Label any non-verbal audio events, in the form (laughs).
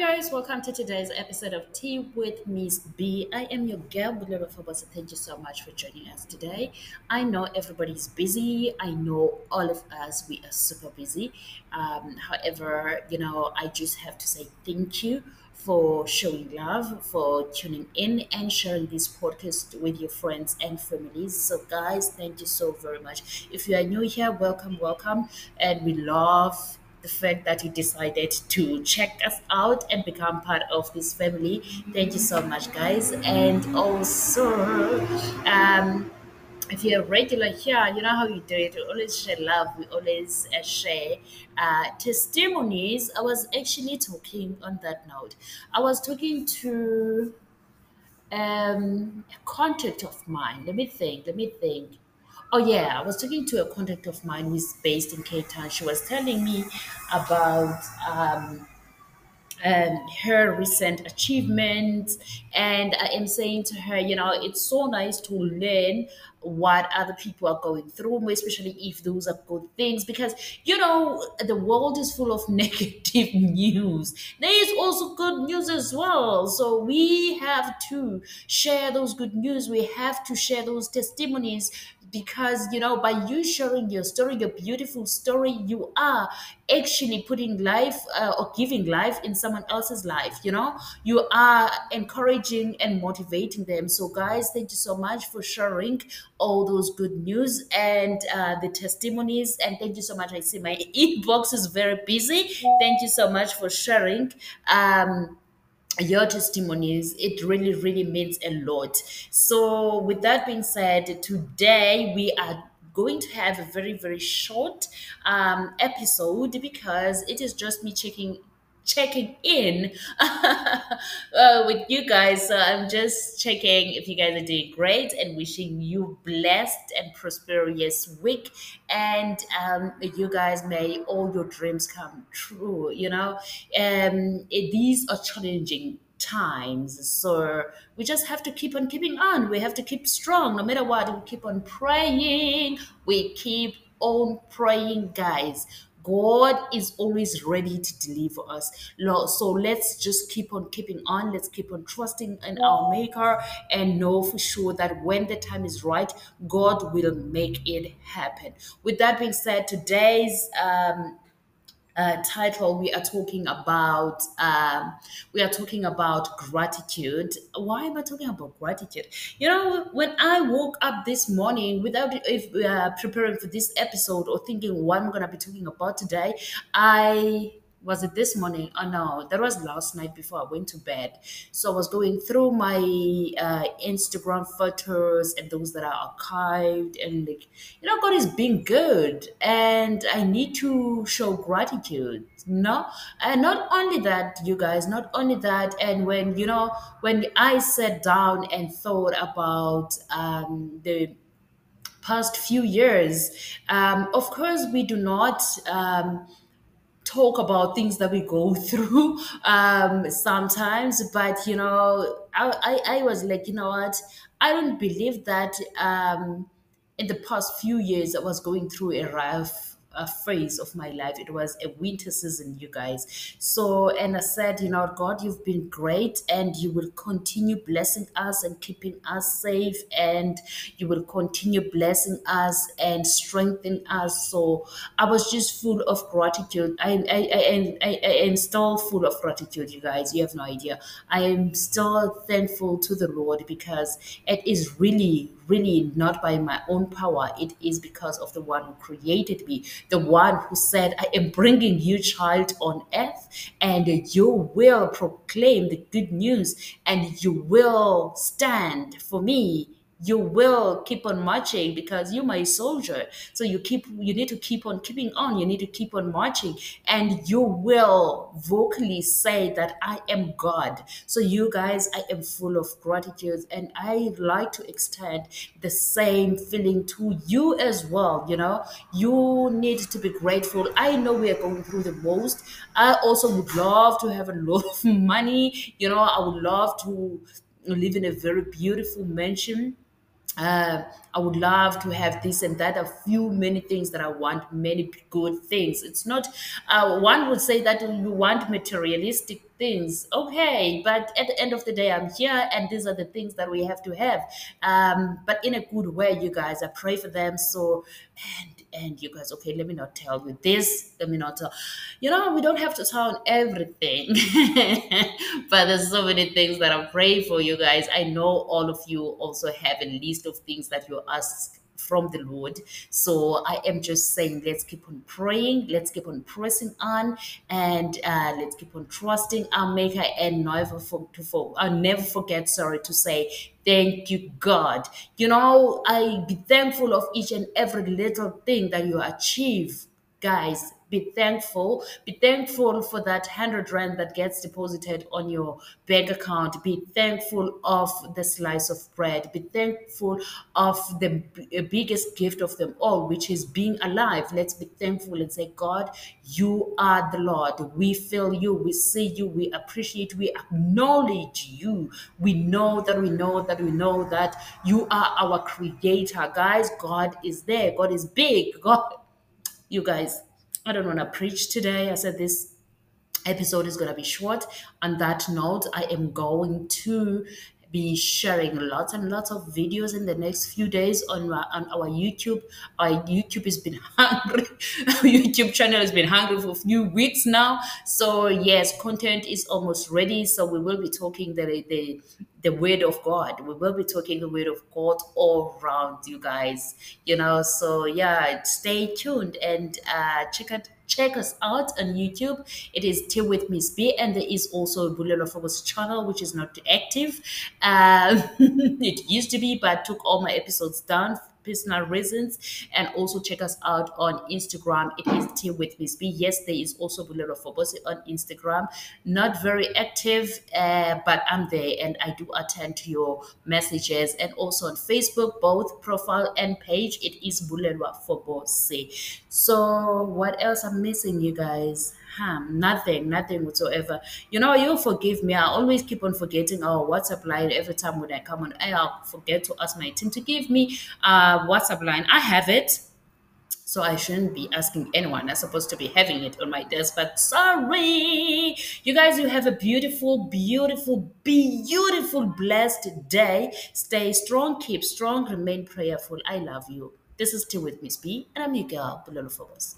guys, welcome to today's episode of Tea with Miss B. I am your girl, Bulelwa Fobosi. Thank you so much for joining us today. I know everybody's busy. I know all of us, we are super busy. Um, however, you know, I just have to say thank you for showing love, for tuning in and sharing this podcast with your friends and families. So, guys, thank you so very much. If you are new here, welcome, welcome. And we love the fact that you decided to check us out and become part of this family. Thank you so much, guys. And also, um, if you're regular here, you know how we do it. We always share love. We always uh, share uh, testimonies. I was actually talking on that note. I was talking to um, a contact of mine. Let me think. Let me think. Oh yeah, I was talking to a contact of mine who's based in Cape Town. She was telling me about um, um, her recent achievements. And I am saying to her, you know, it's so nice to learn what other people are going through, especially if those are good things, because, you know, the world is full of (laughs) negative news. There is also good news as well. So we have to share those good news. We have to share those testimonies because you know by you sharing your story your beautiful story you are actually putting life uh, or giving life in someone else's life you know? You are encouraging and motivating them. So guys thank you so much for sharing all those good news and uh, the testimonies. And thank you so much. I see my (laughs) inbox is very busy. Thank you so much for sharing. Um your testimonies it really really means a lot. So with that being said today we are going to have a very very short um, episode because it is just me checking checking in (laughs) uh, with you guys so i'm just checking if you guys are doing great and wishing you blessed and prosperous week and um, you guys may all your dreams come true you know um, it- these are challenging times. So we just have to keep on keeping on. We have to keep strong no matter what. We keep on praying. We keep on praying, guys. God is always ready to deliver us. Lord, so let's just keep on keeping on. Let's keep on trusting in our Maker and know for sure that when the time is right, God will make it happen. With that being said, today's um, uh, title we are talking about um, we are talking about gratitude. Why am i talking about gratitude? You know when i woke up this morning without if uh, preparing for this episode or thinking what i'm gonna be talking about today i was it this morning? Oh no, that was last night before I went to bed. So I was going through my uh, Instagram photos and those that are archived, and like, you know, God is being good, and I need to show gratitude. No, and not only that, you guys, not only that, and when you know, when I sat down and thought about um, the past few years, um, of course, we do not. Um, talk about things that we go (laughs) through um, sometimes. But you know, I, I, I was like, you know what? I don't believe that um, in the past few years I was going through a rough a phase of my life. It was a winter season, you guys. So, and I said, you know, God, you've been great and you will continue blessing us and keeping us safe and you will continue blessing us and strengthening us. So, I was just full of gratitude. I, I, I, I, I am still full of gratitude, you guys. You have no idea. I am still thankful to the Lord because it is really really not by my own power. It is because of the one who created me, the one who said, I am bringing you, child, on earth, and you will proclaim the good news and you will stand for me you will keep on marching because you're my soldier. So you keep you need to keep on keeping on. You need to keep on marching. And you will vocally say that i am god. So you guys i am full of gratitude. And i like to extend the same feeling to you as well you know. You need to be grateful. I know we are going through the most. I also would love to have a (laughs) lot of money. You know i would love to live in a very beautiful mansion uh, I would love to have this and that. A few many things that I want, many good things. It's not. Uh, one would say that you want materialistic things, okay, but at the end of the day, I'm here, and these are the things that we have to have. Um, but in a good way, you guys. I pray for them. So, and and you guys, okay, let me not tell you this. Let me not tell. You know, we don't have to tell on everything, (laughs) but there's so many things that I'm praying for you guys. I know all of you also have a list of things that you ask from the Lord. So I am just saying, let's keep on praying, let's keep on pressing on, and uh, let's keep on trusting our Maker, and never for, to for, I'll never forget, sorry, to say thank you, God. You know, I be thankful of each and every little thing that you achieve guys be thankful be thankful for that 100 rand that gets deposited on your bank account. Be thankful of the slice of bread. Be thankful of the b- uh, biggest gift of them all which is being alive. Let's be thankful and say god you are the lord. We feel you. We see you. We appreciate. We acknowledge you. We know that we know that we know that you are our creator. Guys god is there. God is big. God you guys, I don't want to preach today. I said this episode is going to be short. On that note, I am going to be sharing lots and lots of videos in the next few days on, my, on our YouTube. Our YouTube has been (laughs) hungry. Our YouTube channel has been hungry for a few weeks now. So yes, content is almost ready. So we will be talking the the the word of God. We will be talking the word of God all around you guys. You know, so yeah, stay tuned and uh, check out check us out on YouTube. It is Tea with Miss B, and there is also Bulelwa Fobosi channel, which is not active. Um, (laughs) it used to be, but took all my episodes down personal reasons. And also check us out on instagram. It is tea with miss b. Yes there is also bulelwa fobosi on instagram. Not very active uh, but i'm there and i do attend to your messages. And also on facebook both profile and page it is bulelwa fobosi. So what else i'm missing you guys harm, nothing, nothing whatsoever. You know, you'll forgive me. I always keep on forgetting our WhatsApp line every time when I come on. I'll forget to ask my team to give me a WhatsApp line. I have it. So I shouldn't be asking anyone. I'm supposed to be having it on my desk, but sorry. You guys, you have a beautiful, beautiful, beautiful, blessed day. Stay strong, keep strong, remain prayerful. I love you. This is Tea with Miss B, and I'm your girl, Bulelwa Fobosi.